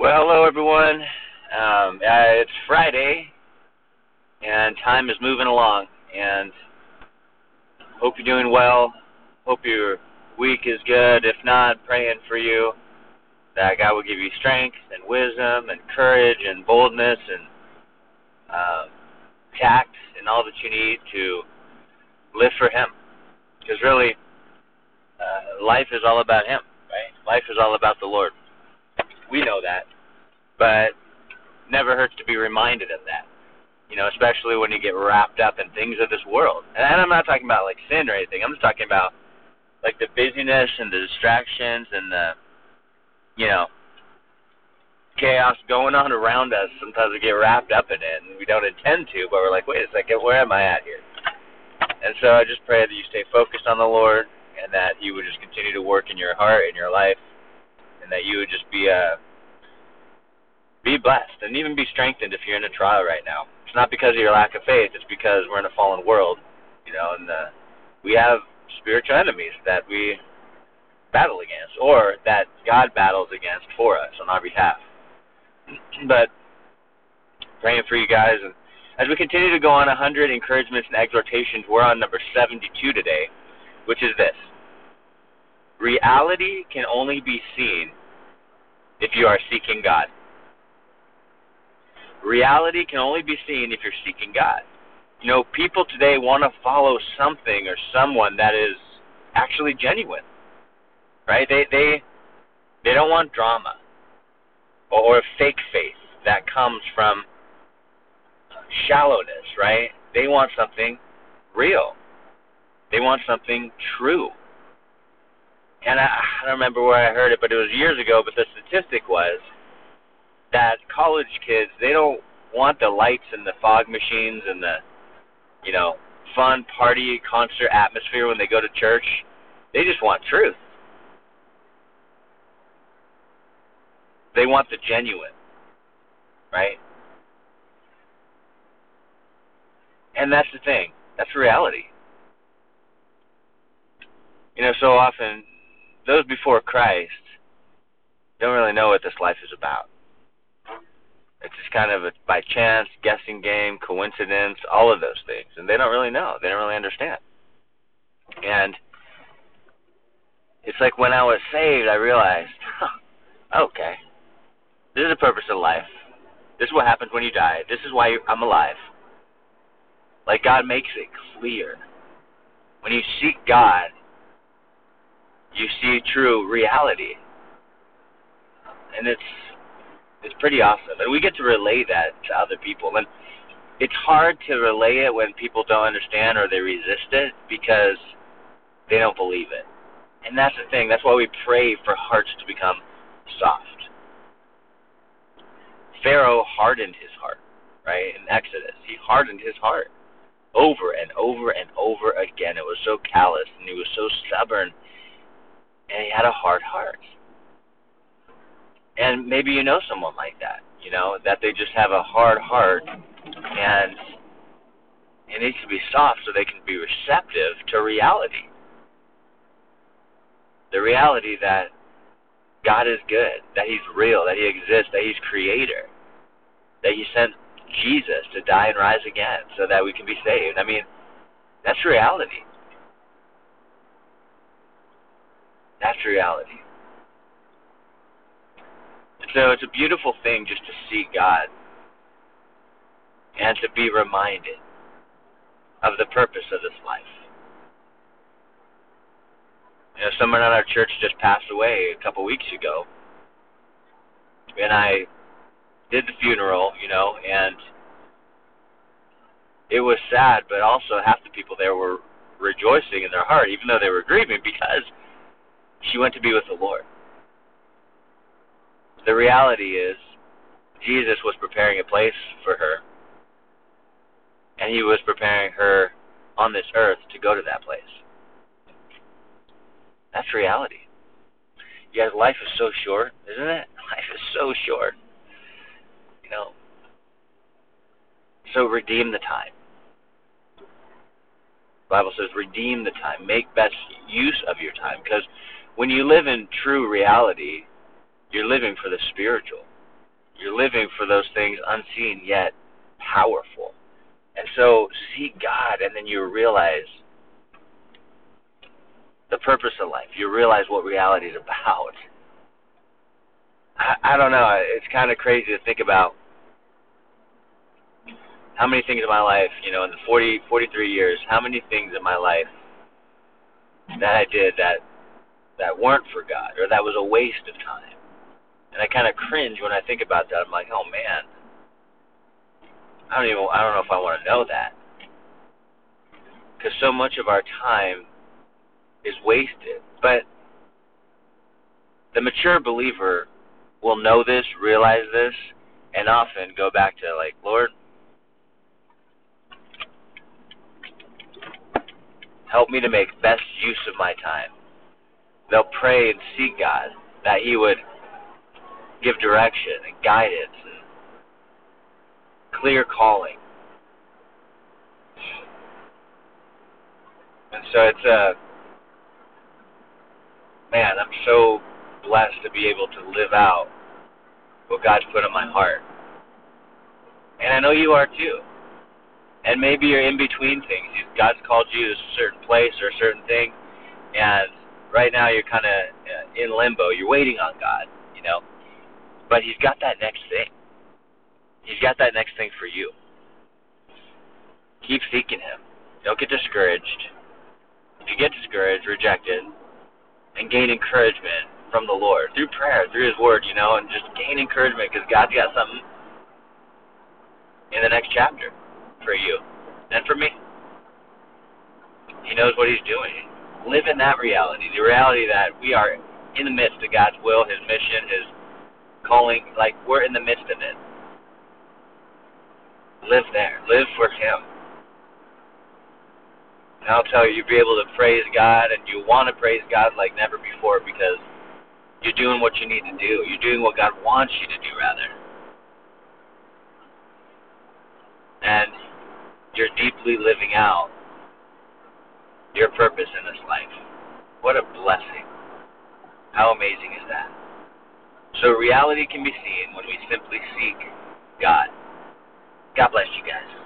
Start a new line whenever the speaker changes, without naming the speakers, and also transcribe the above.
Well, hello everyone. Um, uh, it's Friday, and time is moving along. And hope you're doing well. Hope your week is good. If not, praying for you that God will give you strength and wisdom and courage and boldness and uh, tact and all that you need to live for Him. Because really, uh, life is all about Him, right? Life is all about the Lord. We know that, but never hurts to be reminded of that. You know, especially when you get wrapped up in things of this world. And I'm not talking about like sin or anything. I'm just talking about like the busyness and the distractions and the you know chaos going on around us. Sometimes we get wrapped up in it and we don't intend to, but we're like, wait a second, where am I at here? And so I just pray that you stay focused on the Lord and that He would just continue to work in your heart and your life, that you would just be uh, be blessed and even be strengthened if you're in a trial right now. It's not because of your lack of faith; it's because we're in a fallen world, you know, and uh, we have spiritual enemies that we battle against, or that God battles against for us on our behalf. But praying for you guys, and as we continue to go on 100 encouragements and exhortations, we're on number 72 today, which is this reality can only be seen if you are seeking God. Reality can only be seen if you're seeking God. You know, people today want to follow something or someone that is actually genuine. Right? They they they don't want drama or, or fake faith that comes from shallowness, right? They want something real. They want something true and I, I don't remember where I heard it, but it was years ago. But the statistic was that college kids they don't want the lights and the fog machines and the you know fun party concert atmosphere when they go to church. They just want truth. They want the genuine, right? And that's the thing. That's reality. You know, so often those before Christ don't really know what this life is about. It's just kind of a by chance, guessing game, coincidence, all of those things. And they don't really know. They don't really understand. And it's like when I was saved, I realized, huh, okay, this is the purpose of life. This is what happens when you die. This is why I'm alive. Like God makes it clear. When you seek God, you see true reality. And it's it's pretty awesome. And we get to relay that to other people. And it's hard to relay it when people don't understand or they resist it because they don't believe it. And that's the thing. That's why we pray for hearts to become soft. Pharaoh hardened his heart, right? In Exodus, he hardened his heart over and over and over again. It was so callous and he was so stubborn and he had a hard heart. And maybe you know someone like that, you know, that they just have a hard heart and it needs to be soft so they can be receptive to reality. The reality that God is good, that He's real, that He exists, that He's creator, that He sent Jesus to die and rise again so that we can be saved. I mean, that's reality. That's reality. So it's a beautiful thing just to see God and to be reminded of the purpose of this life. You know, someone at our church just passed away a couple weeks ago, and I did the funeral, you know, and it was sad, but also half the people there were rejoicing in their heart, even though they were grieving, because she went to be with the Lord. The reality is, Jesus was preparing a place for her, and he was preparing her on this earth to go to that place. That's reality. Guys, life is so short, isn't it? Life is so short. You know. So redeem the time. The Bible says, redeem the time. Make best use of your time. Because when you live in true reality, you're living for the spiritual. You're living for those things unseen yet powerful. And so see God, and then you realize the purpose of life. You realize what reality is about. I, I don't know. It's kind of crazy to think about how many things in my life, you know, in the 40, 43 years, how many things in my life that I did that that weren't for God or that was a waste of time. And I kind of cringe when I think about that. I'm like, oh man, I don't even I don't know if I want to know that because so much of our time is wasted. But the mature believer will know this, realize this, and often go back to like, Lord, help me to make best use of my time. They'll pray and seek God that He would give direction and guidance and clear calling. And so it's a uh, man, I'm so blessed to be able to live out what God's put in my heart. And I know you are too. And maybe you're in between things. God's called you to a certain place or a certain thing, and right now you're kind of uh, in limbo. You're waiting on God, you know. But He's got that next thing. He's got that next thing for you. Keep seeking Him. Don't get discouraged. If you get discouraged, rejected, and gain encouragement from the Lord through prayer, through His Word, you know, and just gain encouragement because God's got something in the next chapter for you and for me. He knows what He's doing. Live in that reality, the reality that we are in the midst of God's will, His mission, His calling. Like we're in the midst of it. Live there. Live for Him. And I'll tell you, you'll be able to praise God, and you want to praise God like never before because you're doing what you need to do. You're doing what God wants you to do, rather. And you're deeply living out your purpose in this life. What a blessing. How amazing is that? So reality can be seen when we simply seek God. God bless you guys.